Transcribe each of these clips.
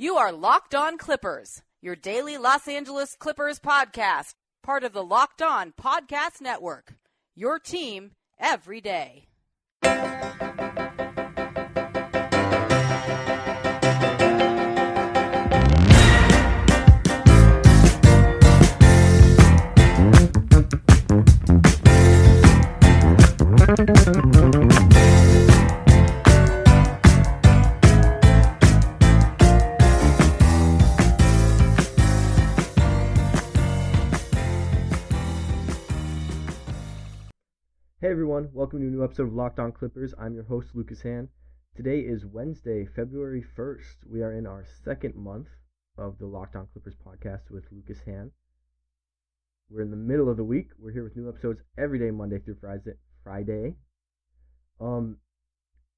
You are Locked On Clippers, your daily Los Angeles Clippers podcast, part of the Locked On Podcast Network. Your team every day. Hey everyone, welcome to a new episode of Locked On Clippers. I'm your host, Lucas Han. Today is Wednesday, February 1st. We are in our second month of the Locked On Clippers podcast with Lucas Han. We're in the middle of the week. We're here with new episodes every day, Monday through Friday. Um,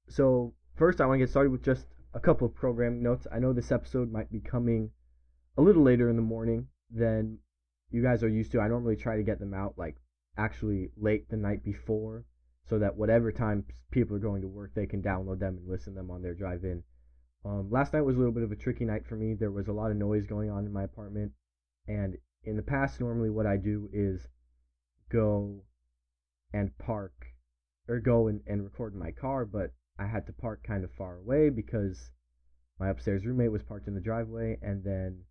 so first, I want to get started with just a couple of programming notes. I know this episode might be coming a little later in the morning than you guys are used to. I normally try to get them out like actually late the night before so that whatever time people are going to work, they can download them and listen to them on their drive in. Um, last night was a little bit of a tricky night for me. There was a lot of noise going on in my apartment. And in the past, normally what I do is go and park or go and, and record in my car, but I had to park kind of far away because my upstairs roommate was parked in the driveway and then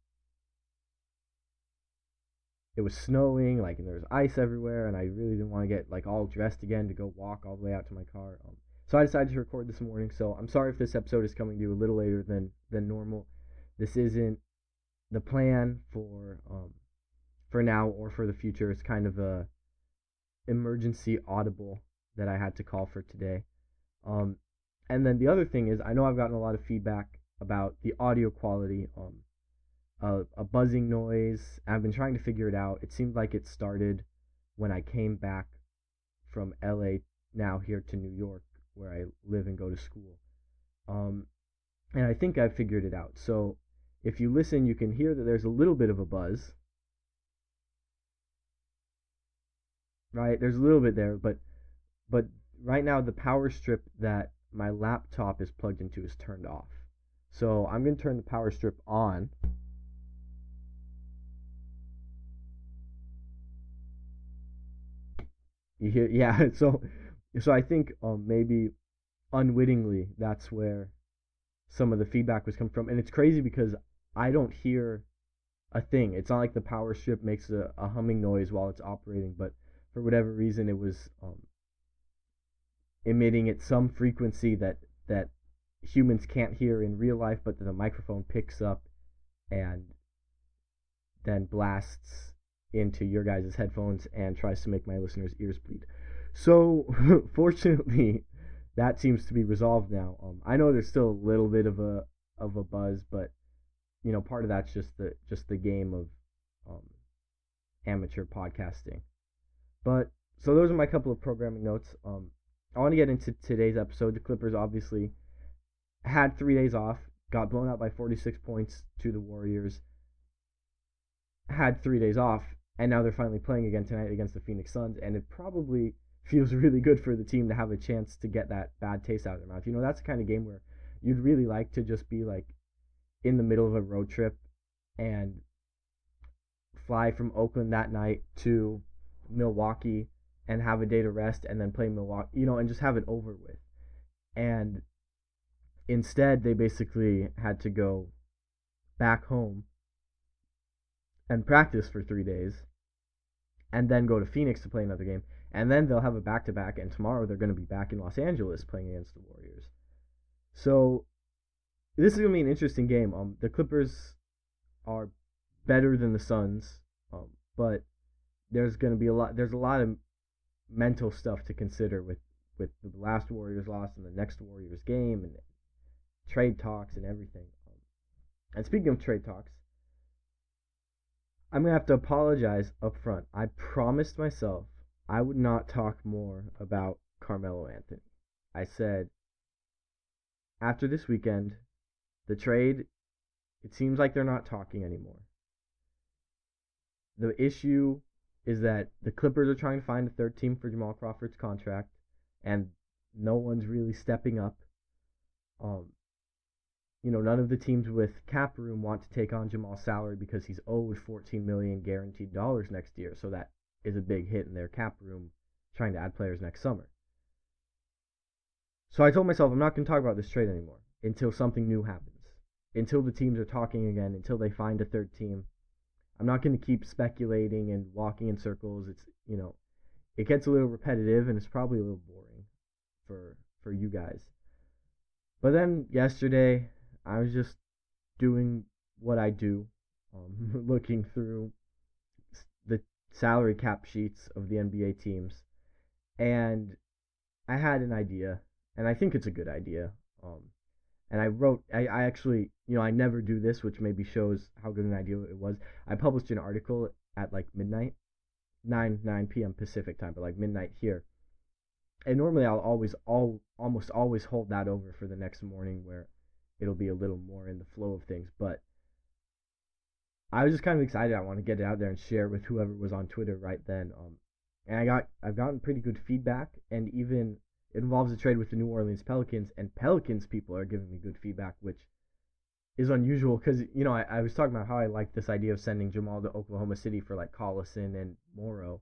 it was snowing, like, and there was ice everywhere, and I really didn't want to get like all dressed again to go walk all the way out to my car. Um, so I decided to record this morning. So I'm sorry if this episode is coming to you a little later than than normal. This isn't the plan for um for now or for the future. It's kind of a emergency audible that I had to call for today. Um, and then the other thing is, I know I've gotten a lot of feedback about the audio quality. Um, a, a buzzing noise. I've been trying to figure it out. It seemed like it started when I came back from LA now here to New York where I live and go to school. Um, and I think I've figured it out. So if you listen, you can hear that there's a little bit of a buzz. Right? There's a little bit there, but but right now the power strip that my laptop is plugged into is turned off. So I'm going to turn the power strip on. You hear, yeah. So, so I think um, maybe unwittingly that's where some of the feedback was coming from, and it's crazy because I don't hear a thing. It's not like the power strip makes a, a humming noise while it's operating, but for whatever reason, it was um, emitting at some frequency that that humans can't hear in real life, but the microphone picks up and then blasts into your guys' headphones and tries to make my listeners' ears bleed. So, fortunately, that seems to be resolved now. Um, I know there's still a little bit of a of a buzz, but you know, part of that's just the just the game of um, amateur podcasting. But so those are my couple of programming notes. Um, I want to get into today's episode. The Clippers obviously had three days off, got blown out by 46 points to the Warriors, had three days off, and now they're finally playing again tonight against the Phoenix Suns, and it probably feels really good for the team to have a chance to get that bad taste out of their mouth. You know, that's the kind of game where you'd really like to just be like in the middle of a road trip and fly from Oakland that night to Milwaukee and have a day to rest and then play Milwaukee, you know, and just have it over with. And instead, they basically had to go back home and practice for three days and then go to Phoenix to play another game. And then they'll have a back to back, and tomorrow they're going to be back in Los Angeles playing against the Warriors. So this is going to be an interesting game. Um, the Clippers are better than the Suns, um, but there's going to be a lot. There's a lot of mental stuff to consider with with the last Warriors loss and the next Warriors game, and trade talks and everything. Um, and speaking of trade talks, I'm gonna have to apologize up front. I promised myself I would not talk more about Carmelo Anthony. I said after this weekend, the trade, it seems like they're not talking anymore. The issue is that the Clippers are trying to find a third team for Jamal Crawford's contract, and no one's really stepping up. Um, you know, none of the teams with cap room want to take on Jamal's salary because he's owed 14 million guaranteed dollars next year. So that is a big hit in their cap room trying to add players next summer. So I told myself I'm not going to talk about this trade anymore until something new happens. Until the teams are talking again, until they find a third team. I'm not going to keep speculating and walking in circles. It's, you know, it gets a little repetitive and it's probably a little boring for for you guys. But then yesterday I was just doing what I do, um, looking through the salary cap sheets of the NBA teams, and I had an idea, and I think it's a good idea. Um, and I wrote, I, I actually, you know, I never do this, which maybe shows how good an idea it was. I published an article at like midnight, 9 9 p.m. Pacific time, but like midnight here. And normally I'll always all almost always hold that over for the next morning where it'll be a little more in the flow of things. But I was just kind of excited. I want to get it out there and share with whoever was on Twitter right then. Um, and I got I've gotten pretty good feedback, and even it involves a trade with the New Orleans Pelicans, and Pelicans people are giving me good feedback, which is unusual because you know I, I was talking about how I like this idea of sending Jamal to Oklahoma City for like Collison and Morrow,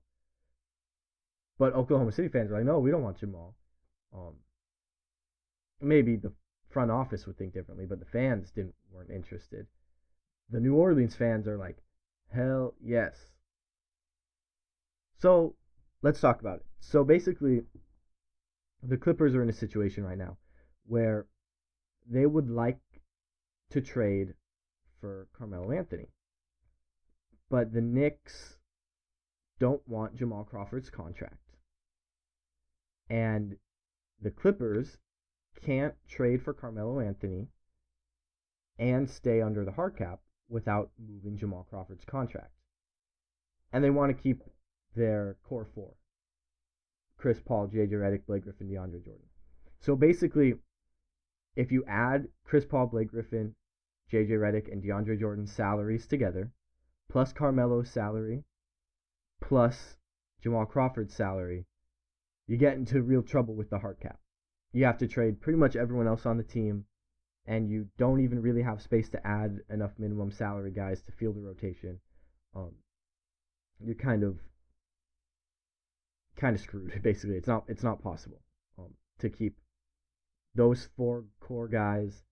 but Oklahoma City fans are like, no, we don't want Jamal. Um, maybe the front office would think differently, but the fans didn't weren't interested. The New Orleans fans are like, hell yes. So let's talk about it. So basically, the Clippers are in a situation right now where they would like to trade for Carmelo Anthony. But the Knicks don't want Jamal Crawford's contract. And the Clippers can't trade for Carmelo Anthony and stay under the hard cap without moving Jamal Crawford's contract. And they want to keep their core four Chris Paul, JJ Redick, Blake Griffin, DeAndre Jordan. So basically, if you add Chris Paul, Blake Griffin, JJ Redick, and DeAndre Jordan's salaries together, plus Carmelo's salary, plus Jamal Crawford's salary, you get into real trouble with the hard cap you have to trade pretty much everyone else on the team, and you don't even really have space to add enough minimum salary guys to field the rotation. Um, you're kind of kind of screwed. Basically, it's not it's not possible um, to keep those four core guys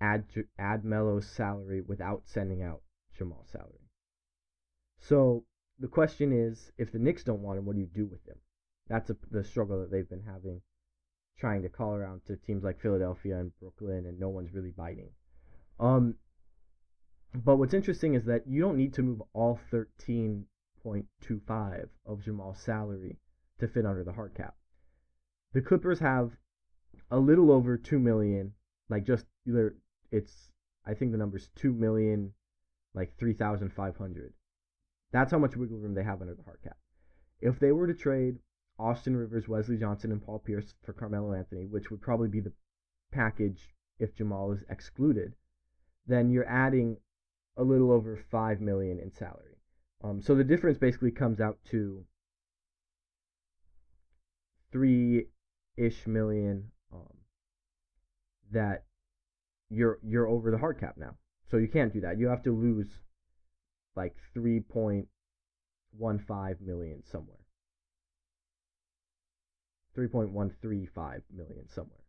add add Melo's salary without sending out Jamal's salary. So the question is, if the Knicks don't want him, what do you do with him? That's a, the struggle that they've been having trying to call around to teams like Philadelphia and Brooklyn, and no one's really biting. Um, but what's interesting is that you don't need to move all 13.25 of Jamal's salary to fit under the hard cap. The Clippers have a little over 2 million, like just either it's I think the number's 2 million like 3,500. That's how much wiggle room they have under the hard cap. If they were to trade Austin Rivers, Wesley Johnson, and Paul Pierce for Carmelo Anthony, which would probably be the package if Jamal is excluded, then you're adding a little over five million in salary. Um, so the difference basically comes out to three ish million um, that you're you're over the hard cap now. So you can't do that. You have to lose like three point one five million somewhere. 3.135 million somewhere.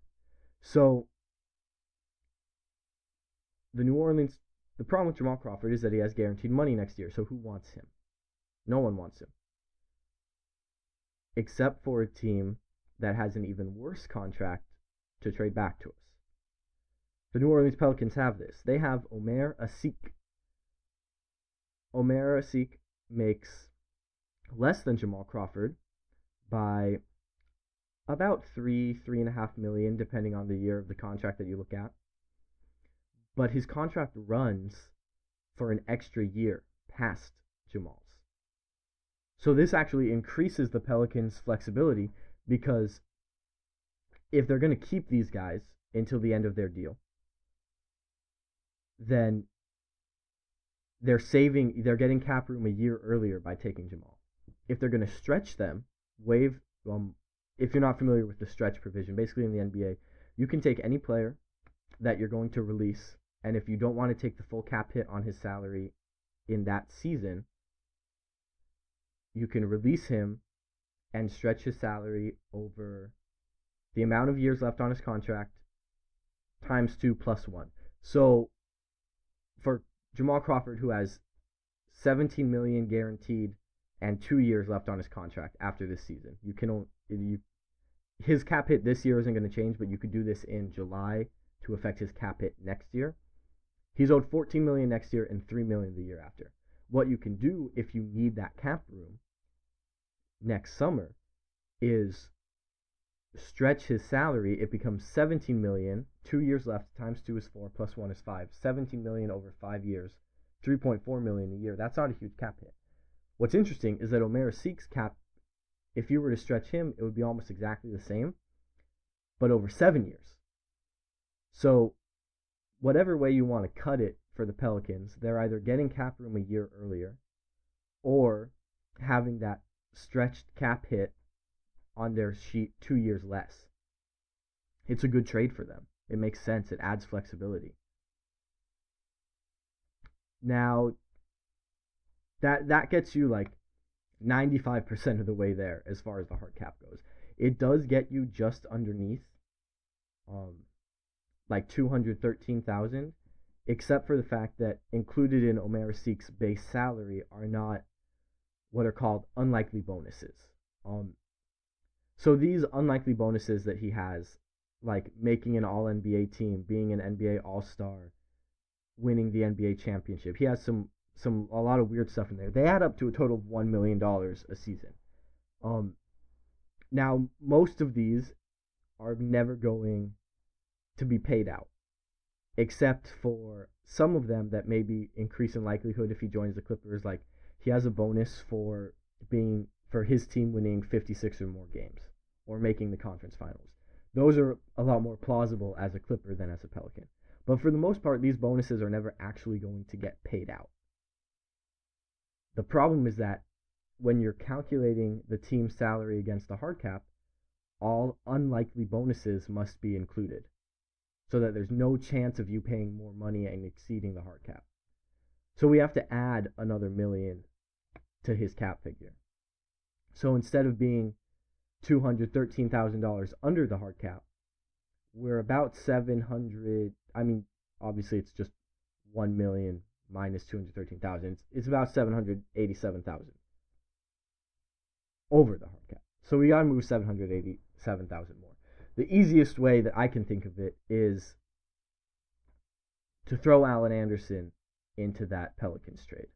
So the New Orleans the problem with Jamal Crawford is that he has guaranteed money next year. So who wants him? No one wants him. Except for a team that has an even worse contract to trade back to us. The New Orleans Pelicans have this. They have Omer Asik. Omer Asik makes less than Jamal Crawford by about three, three and a half million, depending on the year of the contract that you look at. but his contract runs for an extra year past Jamal's. So this actually increases the Pelicans' flexibility because if they're going to keep these guys until the end of their deal, then they're saving, they're getting cap room a year earlier by taking Jamal. If they're going to stretch them, waive, um, if you're not familiar with the stretch provision, basically in the NBA, you can take any player that you're going to release, and if you don't want to take the full cap hit on his salary in that season, you can release him and stretch his salary over the amount of years left on his contract times two plus one. So for Jamal Crawford, who has 17 million guaranteed and two years left on his contract after this season, you can you his cap hit this year isn't going to change, but you could do this in July to affect his cap hit next year. He's owed 14 million next year and 3 million the year after. What you can do if you need that cap room next summer is stretch his salary. It becomes 17 million, 2 years left times 2 is 4 plus 1 is 5. 17 million over 5 years, 3.4 million a year. That's not a huge cap hit. What's interesting is that Omer Asik's cap if you were to stretch him, it would be almost exactly the same, but over 7 years. So whatever way you want to cut it for the Pelicans, they're either getting cap room a year earlier or having that stretched cap hit on their sheet two years less. It's a good trade for them. It makes sense. It adds flexibility. Now, that that gets you like 95% of the way there as far as the hard cap goes. It does get you just underneath um like 213,000 except for the fact that included in Omer Asik's base salary are not what are called unlikely bonuses. Um, so these unlikely bonuses that he has, like making an All NBA team, being an NBA All Star, winning the NBA championship, he has some some a lot of weird stuff in there. They add up to a total of one million dollars a season. Um, now most of these are never going to be paid out, except for some of them that maybe increase in likelihood if he joins the Clippers, like he has a bonus for being for his team winning 56 or more games or making the conference finals. Those are a lot more plausible as a Clipper than as a Pelican. But for the most part, these bonuses are never actually going to get paid out. The problem is that when you're calculating the team's salary against the hard cap, all unlikely bonuses must be included so that there's no chance of you paying more money and exceeding the hard cap. So we have to add another million to his cap figure. So instead of being $213,000 under the hard cap, we're about 700 I mean obviously it's just 1 million minus 213,000 it's, it's about 787,000 over the hard cap. So we got to move 787,000 more. The easiest way that I can think of it is to throw Alan Anderson into that Pelicans trade.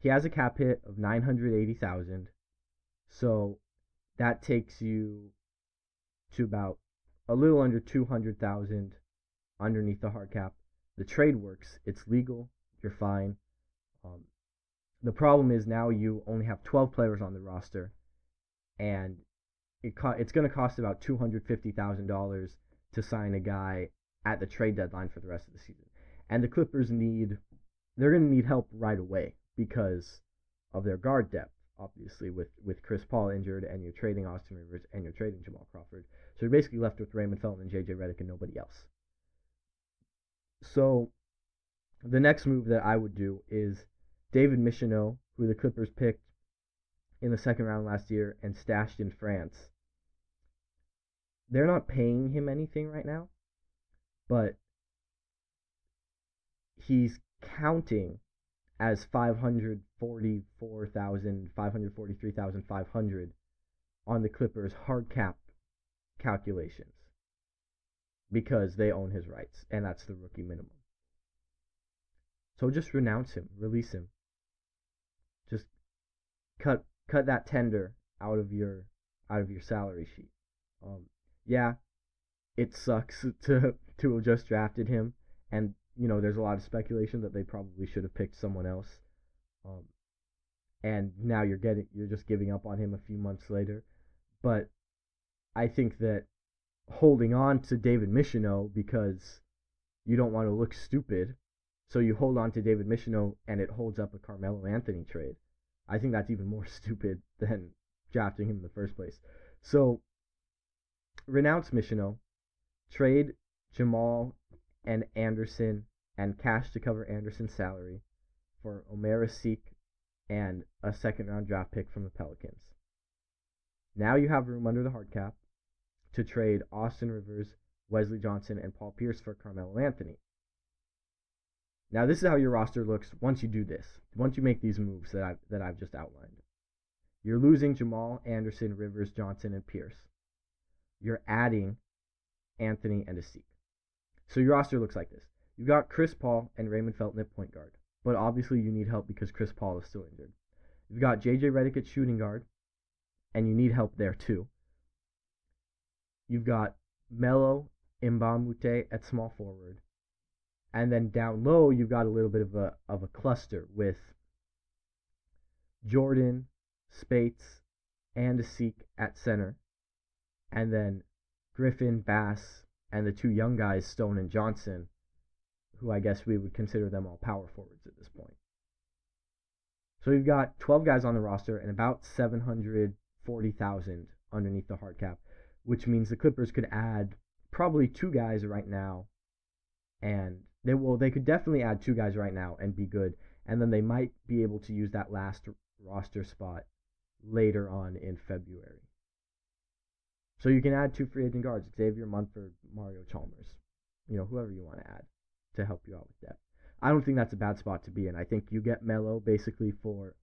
He has a cap hit of 980,000. So that takes you to about a little under 200,000 underneath the hard cap. The trade works. It's legal. You're fine. Um, the problem is now you only have 12 players on the roster, and it co- it's going to cost about $250,000 to sign a guy at the trade deadline for the rest of the season. And the Clippers need, they're going to need help right away because of their guard depth, obviously, with, with Chris Paul injured and you're trading Austin Rivers and you're trading Jamal Crawford. So you're basically left with Raymond Felton and JJ Redick and nobody else. So the next move that I would do is David Michineau, who the Clippers picked in the second round last year and stashed in France. They're not paying him anything right now, but he's counting as 544,000, 543,500 on the Clippers hard cap calculations because they own his rights and that's the rookie minimum. So just renounce him, release him. Just cut cut that tender out of your out of your salary sheet. Um, yeah, it sucks to to have just drafted him and you know there's a lot of speculation that they probably should have picked someone else. Um, and now you're getting you're just giving up on him a few months later, but I think that holding on to David Michineau because you don't want to look stupid, so you hold on to David Michineau and it holds up a Carmelo Anthony trade. I think that's even more stupid than drafting him in the first place. So renounce Michineau, trade Jamal and Anderson and cash to cover Anderson's salary for Omer Asik and a second round draft pick from the Pelicans. Now you have room under the hard cap to trade Austin Rivers, Wesley Johnson, and Paul Pierce for Carmelo Anthony. Now this is how your roster looks once you do this. Once you make these moves that I've that I've just outlined. You're losing Jamal, Anderson, Rivers, Johnson, and Pierce. You're adding Anthony and Asik. So your roster looks like this. You've got Chris Paul and Raymond Felton at point guard. But obviously you need help because Chris Paul is still injured. You've got JJ Redick at shooting guard, and you need help there too. You've got Melo a at small forward. And then down low, you've got a little bit of a of a cluster with Jordan, Speights, and Asik at center. And then Griffin, Bass, and the two young guys, Stone and Johnson, who I guess we would consider them all power forwards at this point. So we've got 12 guys on the roster and about 740,000 underneath the hard cap, which means the Clippers could add probably two guys right now and they will they could definitely add two guys right now and be good and then they might be able to use that last roster spot later on in February. So you can add two free agent guards, Xavier Munford, Mario Chalmers, you know, whoever you want to add to help you out with depth. I don't think that's a bad spot to be in. I think you get Melo basically for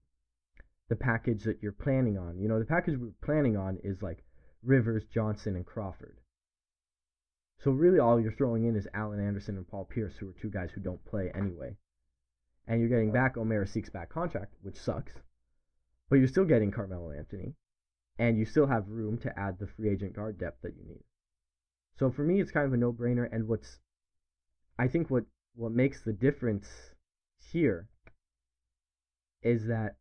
the package that you're planning on. You know, the package we're planning on is like Rivers, Johnson, and Crawford. So really all you're throwing in is Alan Anderson and Paul Pierce, who are two guys who don't play anyway. And you're getting back Omer Asik's back contract, which sucks. But you're still getting Carmelo Anthony and you still have room to add the free agent guard depth that you need. So for me, it's kind of a no-brainer. And what's, I think what what makes the difference here is that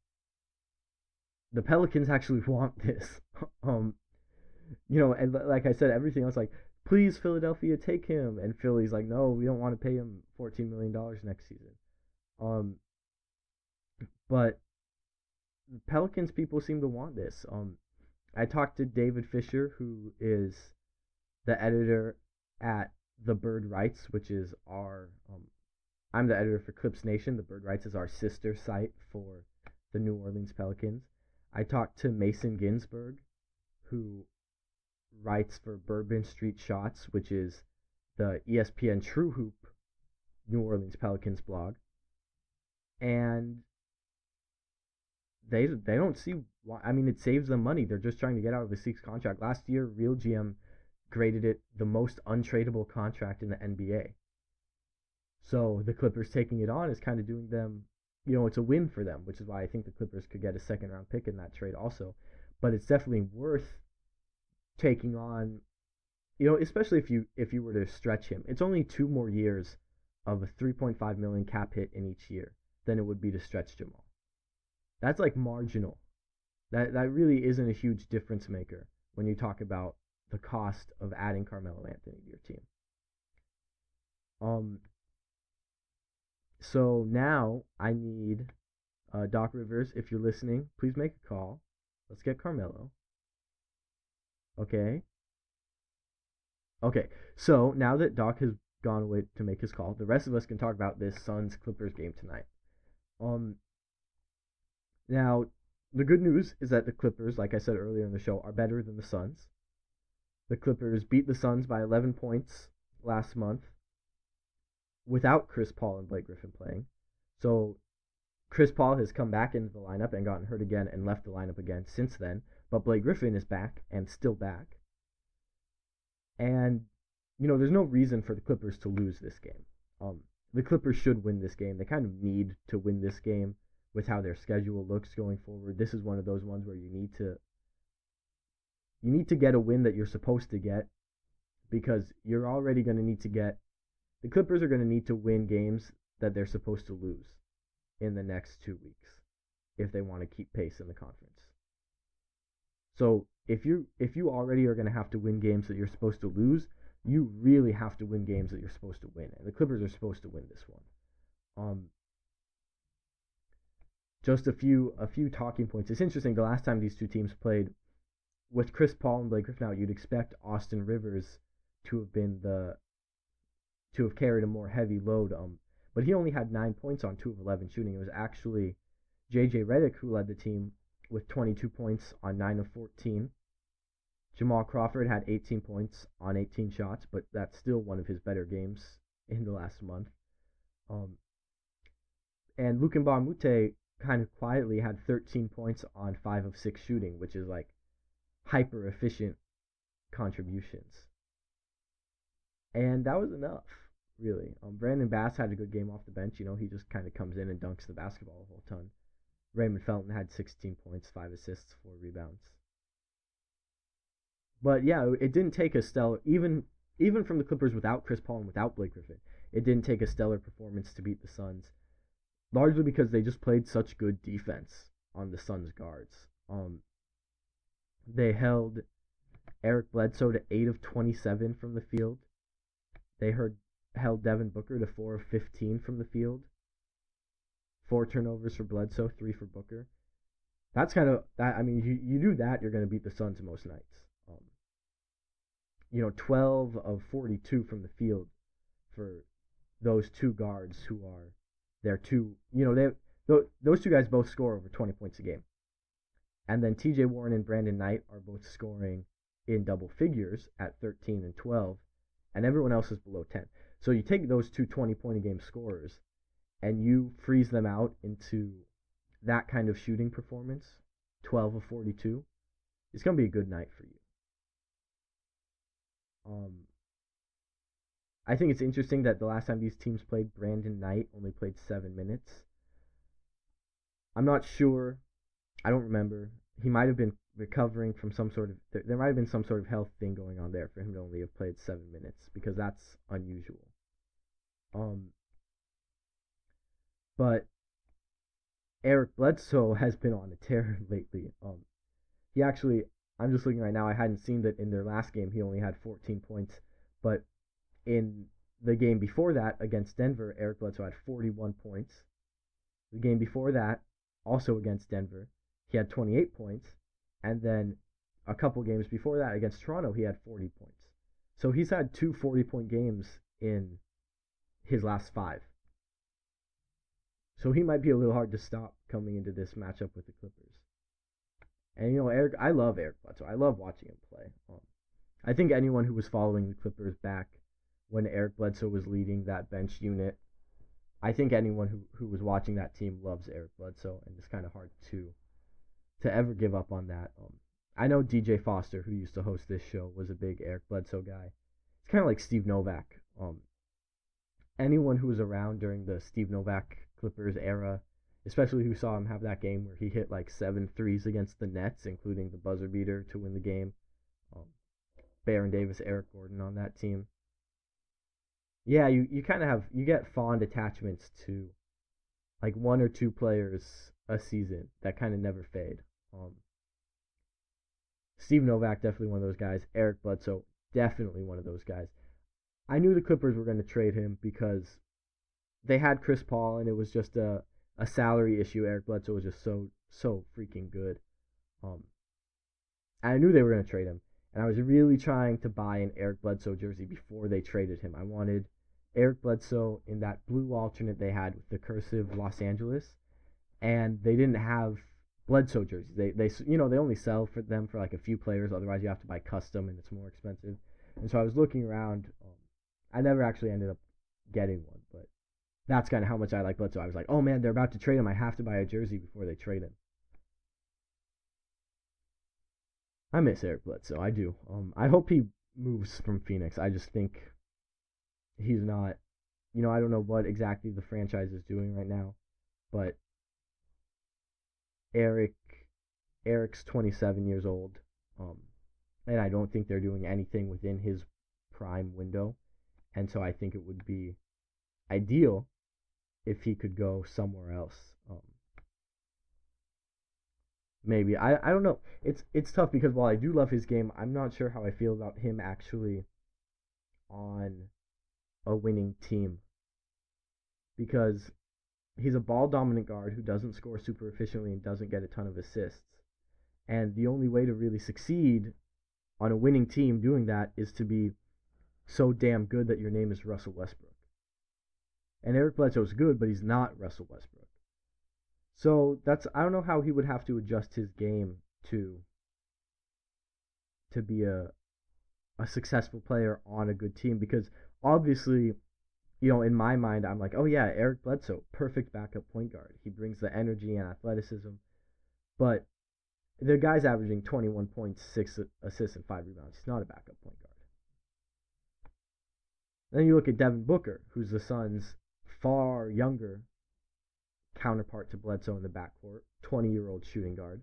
the Pelicans actually want this. um, you know, and like I said, everything else like, please Philadelphia take him, and Philly's like, no, we don't want to pay him fourteen million dollars next season. Um, but Pelicans people seem to want this. Um, I talked to David Fisher, who is the editor at The Bird Writes, which is our. Um, I'm the editor for Clips Nation. The Bird Writes is our sister site for the New Orleans Pelicans. I talked to Mason Ginsberg, who writes for Bourbon Street Shots, which is the ESPN True Hoop New Orleans Pelicans blog. And they they don't see why. I mean, it saves them money. They're just trying to get out of the Asik contract. Last year, Real GM graded it the most untradeable contract in the NBA. So the Clippers taking it on is kind of doing them, you know, it's a win for them, which is why I think the Clippers could get a second round pick in that trade also. But it's definitely worth taking on, you know, especially if you if you were to stretch him. It's only two more years of a 3.5 million cap hit in each year than it would be to stretch Jamal. That's like marginal. That that really isn't a huge difference maker when you talk about the cost of adding Carmelo Anthony to your team. Um. So now I need uh, Doc Rivers. If you're listening, please make a call. Let's get Carmelo. Okay. Okay. So now that Doc has gone away to make his call, the rest of us can talk about this Suns Clippers game tonight. Um, now, the good news is that the Clippers, like I said earlier in the show, are better than the Suns. The Clippers beat the Suns by 11 points last month without Chris Paul and Blake Griffin playing. So Chris Paul has come back into the lineup and gotten hurt again and left the lineup again since then. But Blake Griffin is back and still back. And, you know, there's no reason for the Clippers to lose this game. Um, the Clippers should win this game. They kind of need to win this game with how their schedule looks going forward. This is one of those ones where you need to you need to get a win that you're supposed to get because you're already going to need to get the Clippers are going to need to win games that they're supposed to lose in the next two weeks if they want to keep pace in the conference. So if you if you already are going to have to win games that you're supposed to lose, you really have to win games that you're supposed to win, and the Clippers are supposed to win this one. Um, just a few a few talking points. It's interesting. The last time these two teams played, with Chris Paul and Blake Griffin out, you'd expect Austin Rivers to have been the to have carried a more heavy load. Um, but he only had nine points on two of eleven shooting. It was actually J.J. Redick who led the team with 22 points on nine of 14. Jamal Crawford had 18 points on 18 shots, but that's still one of his better games in the last month. Um, and Luc Mbah a kind of quietly had 13 points on 5 of 6 shooting, which is like hyper efficient contributions. And that was enough, really. Um, Brandon Bass had a good game off the bench. You know, he just kind of comes in and dunks the basketball a whole ton. Raymond Felton had 16 points, 5 assists, 4 rebounds. But yeah, it didn't take a stellar even even from the Clippers without Chris Paul and without Blake Griffin. It didn't take a stellar performance to beat the Suns largely because they just played such good defense on the Suns guards. Um, they held Eric Bledsoe to 8 of 27 from the field. They heard, held Devin Booker to 4 of 15 from the field. Four turnovers for Bledsoe, three for Booker. That's kind of that. I mean, you, you do that, you're going to beat the Suns most nights. Um, you know, 12 of 42 from the field for those two guards who are they're two, you know, they those two guys both score over 20 points a game. And then TJ Warren and Brandon Knight are both scoring in double figures at 13 and 12, and everyone else is below 10. So you take those two 20 point a game scorers and you freeze them out into that kind of shooting performance, 12 of 42, it's going to be a good night for you. Um, I think it's interesting that the last time these teams played, Brandon Knight only played seven minutes. I'm not sure. I don't remember. He might have been recovering from some sort of. There, there might have been some sort of health thing going on there for him to only have played seven minutes because that's unusual. Um. But Eric Bledsoe has been on a tear lately. Um, he actually, I'm just looking right now. I hadn't seen that in their last game. He only had 14 points, but in the game before that against Denver, Eric Bledsoe had 41 points. The game before that, also against Denver, he had 28 points. And then a couple games before that against Toronto, he had 40 points. So he's had two 40 point games in his last five. So he might be a little hard to stop coming into this matchup with the Clippers. And you know, Eric, I love Eric Bledsoe. I love watching him play. Um, I think anyone who was following the Clippers back when Eric Bledsoe was leading that bench unit. I think anyone who, who was watching that team loves Eric Bledsoe, and it's kind of hard to to ever give up on that. Um, I know DJ Foster, who used to host this show, was a big Eric Bledsoe guy. It's kind of like Steve Novak. Um, anyone who was around during the Steve Novak Clippers era, especially who saw him have that game where he hit like seven threes against the Nets, including the buzzer beater to win the game. Um, Baron Davis, Eric Gordon on that team yeah, you, you kind of have you get fond attachments to like one or two players a season that kind of never fade. Um, Steve Novak definitely one of those guys. Eric Bledsoe definitely one of those guys. I knew the Clippers were going to trade him because they had Chris Paul and it was just a a salary issue. Eric Bledsoe was just so so freaking good. Um, I knew they were going to trade him and I was really trying to buy an Eric Bledsoe jersey before they traded him. I wanted Eric Bledsoe in that blue alternate they had with the cursive Los Angeles, and they didn't have Bledsoe jerseys. They they you know they only sell for them for like a few players. Otherwise, you have to buy custom, and it's more expensive. And so I was looking around. Um, I never actually ended up getting one, that's kind of how much I like Bledsoe. I was like, oh man, they're about to trade him. I have to buy a jersey before they trade him. I miss Eric Bledsoe. I do. Um, I hope he moves from Phoenix. I just think he's not. You know, I don't know what exactly the franchise is doing right now, but Eric, Eric's 27 years old, um, and I don't think they're doing anything within his prime window. And so I think it would be ideal if he could go somewhere else. Um, maybe I I don't know. It's it's tough because while I do love his game, I'm not sure how I feel about him actually on a winning team because he's a ball dominant guard who doesn't score super efficiently and doesn't get a ton of assists. And the only way to really succeed on a winning team doing that is to be so damn good that your name is Russell Westbrook. And Eric Bledsoe is good, but he's not Russell Westbrook. So that's I don't know how he would have to adjust his game to to be a a successful player on a good team because obviously you know, in my mind, I'm like, oh yeah, Eric Bledsoe, perfect backup point guard. He brings the energy and athleticism. But the guy's averaging 21 points, six assists, and five rebounds. He's not a backup point guard. Then you look at Devin Booker, who's the Suns' far younger counterpart to Bledsoe in the backcourt, 20 year old shooting guard.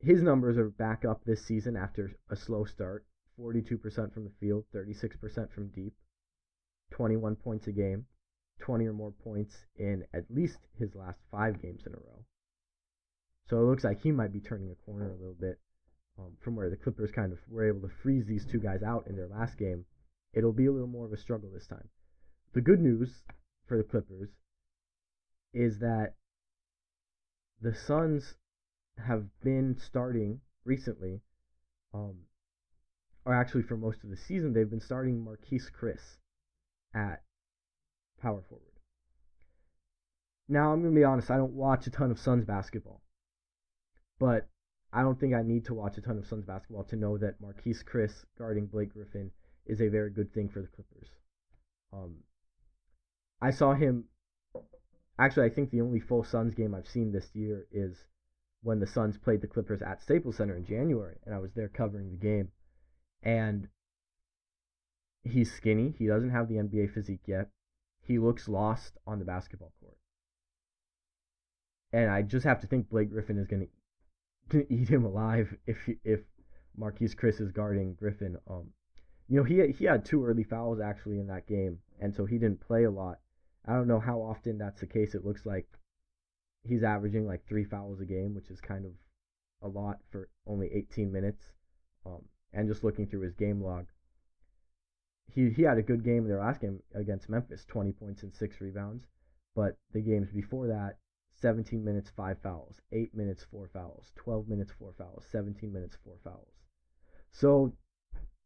His numbers are back up this season after a slow start 42% from the field, 36% from deep. 21 points a game, 20 or more points in at least his last five games in a row. So it looks like he might be turning a corner a little bit um, from where the Clippers kind of were able to freeze these two guys out in their last game. It'll be a little more of a struggle this time. The good news for the Clippers is that the Suns have been starting recently, um, or actually for most of the season, they've been starting Marquese Chriss at power forward. Now, I'm going to be honest, I don't watch a ton of Suns basketball. But I don't think I need to watch a ton of Suns basketball to know that Marquese Chriss guarding Blake Griffin is a very good thing for the Clippers. Um, I saw him. Actually, I think the only full Suns game I've seen this year is when the Suns played the Clippers at Staples Center in January, and I was there covering the game. And he's skinny. He doesn't have the NBA physique yet. He looks lost on the basketball court. And I just have to think Blake Griffin is going to eat him alive if if Marquese Chriss is guarding Griffin. Um, you know, he he had two early fouls actually in that game, and so he didn't play a lot. I don't know how often that's the case. It looks like he's averaging like three fouls a game, which is kind of a lot for only 18 minutes. Um, and just looking through his game log, he he had a good game in their last game against Memphis, 20 points and six rebounds. But the games before that, 17 minutes, five fouls, eight minutes, four fouls, 12 minutes, four fouls, 17 minutes, four fouls. So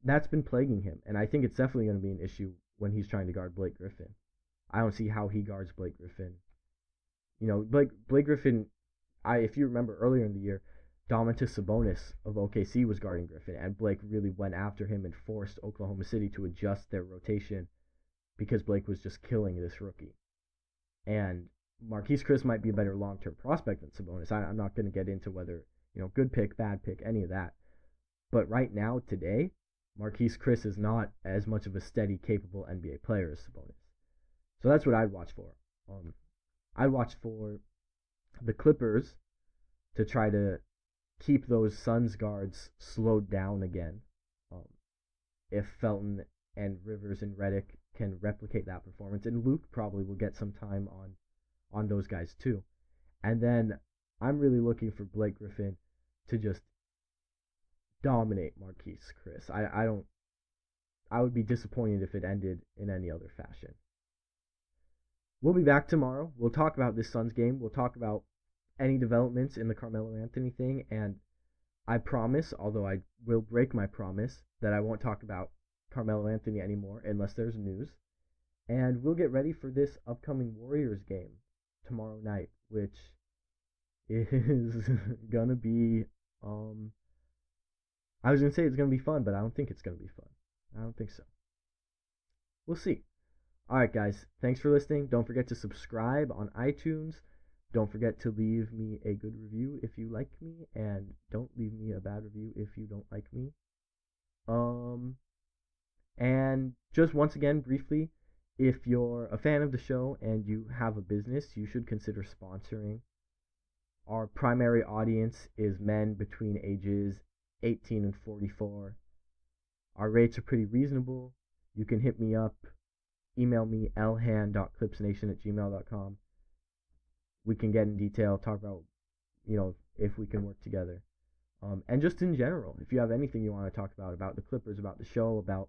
that's been plaguing him, and I think it's definitely going to be an issue when he's trying to guard Blake Griffin. I don't see how he guards Blake Griffin. You know, Blake Blake Griffin. I if you remember earlier in the year, Domantas Sabonis of OKC was guarding Griffin, and Blake really went after him and forced Oklahoma City to adjust their rotation because Blake was just killing this rookie. And Marquese Chriss might be a better long term prospect than Sabonis. I, I'm not going to get into whether, you know, good pick, bad pick, any of that. But right now, today, Marquese Chriss is not as much of a steady, capable NBA player as Sabonis. So that's what I'd watch for. Um, I'd watch for the Clippers to try to keep those Suns guards slowed down again. Um, if Felton and Rivers and Redick can replicate that performance, and Luke probably will get some time on on those guys too. And then I'm really looking for Blake Griffin to just dominate Marquese Chriss. I, I don't I would be disappointed if it ended in any other fashion. We'll be back tomorrow. We'll talk about this Suns game. We'll talk about any developments in the Carmelo Anthony thing, and I promise, although I will break my promise, that I won't talk about Carmelo Anthony anymore unless there's news. And we'll get ready for this upcoming Warriors game tomorrow night, which is gonna be um I was gonna say it's gonna be fun, but I don't think it's gonna be fun. I don't think so. We'll see. Alright guys, thanks for listening. Don't forget to subscribe on iTunes. Don't forget to leave me a good review if you like me, and don't leave me a bad review if you don't like me. Um, and just once again, briefly, if you're a fan of the show and you have a business, you should consider sponsoring. Our primary audience is men between ages 18 and 44. Our rates are pretty reasonable. You can hit me up, email me lhan.clipsnation at gmail.com. We can get in detail, talk about, you know, if we can work together. Um, and just in general, if you have anything you want to talk about, about the Clippers, about the show, about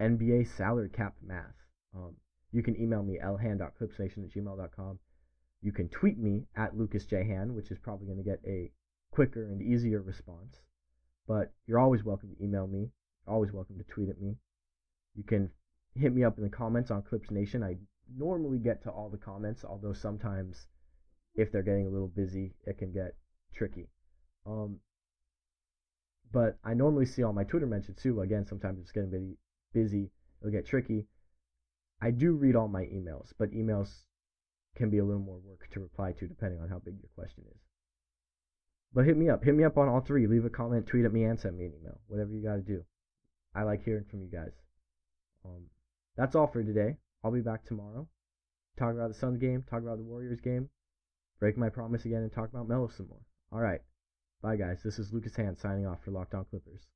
NBA salary cap math, um, you can email me lhan.clipsnation at gmail.com. You can tweet me at lucasjhan, which is probably going to get a quicker and easier response. But you're always welcome to email me. Always welcome to tweet at me. You can hit me up in the comments on Clips Nation. I normally get to all the comments, although sometimes if they're getting a little busy, it can get tricky. Um, but I normally see all my Twitter mentions too. Again, sometimes it's getting busy, it'll get tricky. I do read all my emails, but emails can be a little more work to reply to depending on how big your question is. But hit me up. Hit me up on all three. Leave a comment, tweet at me, and send me an email. Whatever you got to do. I like hearing from you guys. Um, that's all for today. I'll be back tomorrow. Talk about the Suns game, talk about the Warriors game, break my promise again, and talk about Melo some more. All right. Bye, guys. This is Lucas Hand signing off for Locked On Clippers.